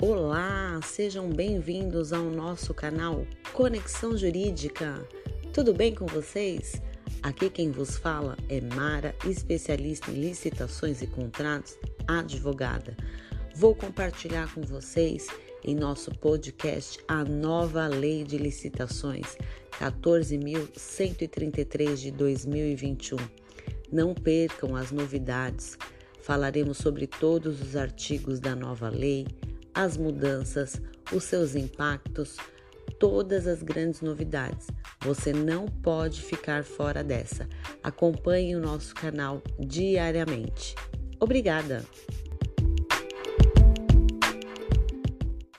Olá, sejam bem-vindos ao nosso canal Conexão Jurídica. Tudo bem com vocês? Aqui quem vos fala é Mara, especialista em licitações e contratos, advogada. Vou compartilhar com vocês em nosso podcast a nova Lei de Licitações 14.133 de 2021. Não percam as novidades. Falaremos sobre todos os artigos da nova lei as mudanças, os seus impactos, todas as grandes novidades. Você não pode ficar fora dessa. Acompanhe o nosso canal diariamente. Obrigada!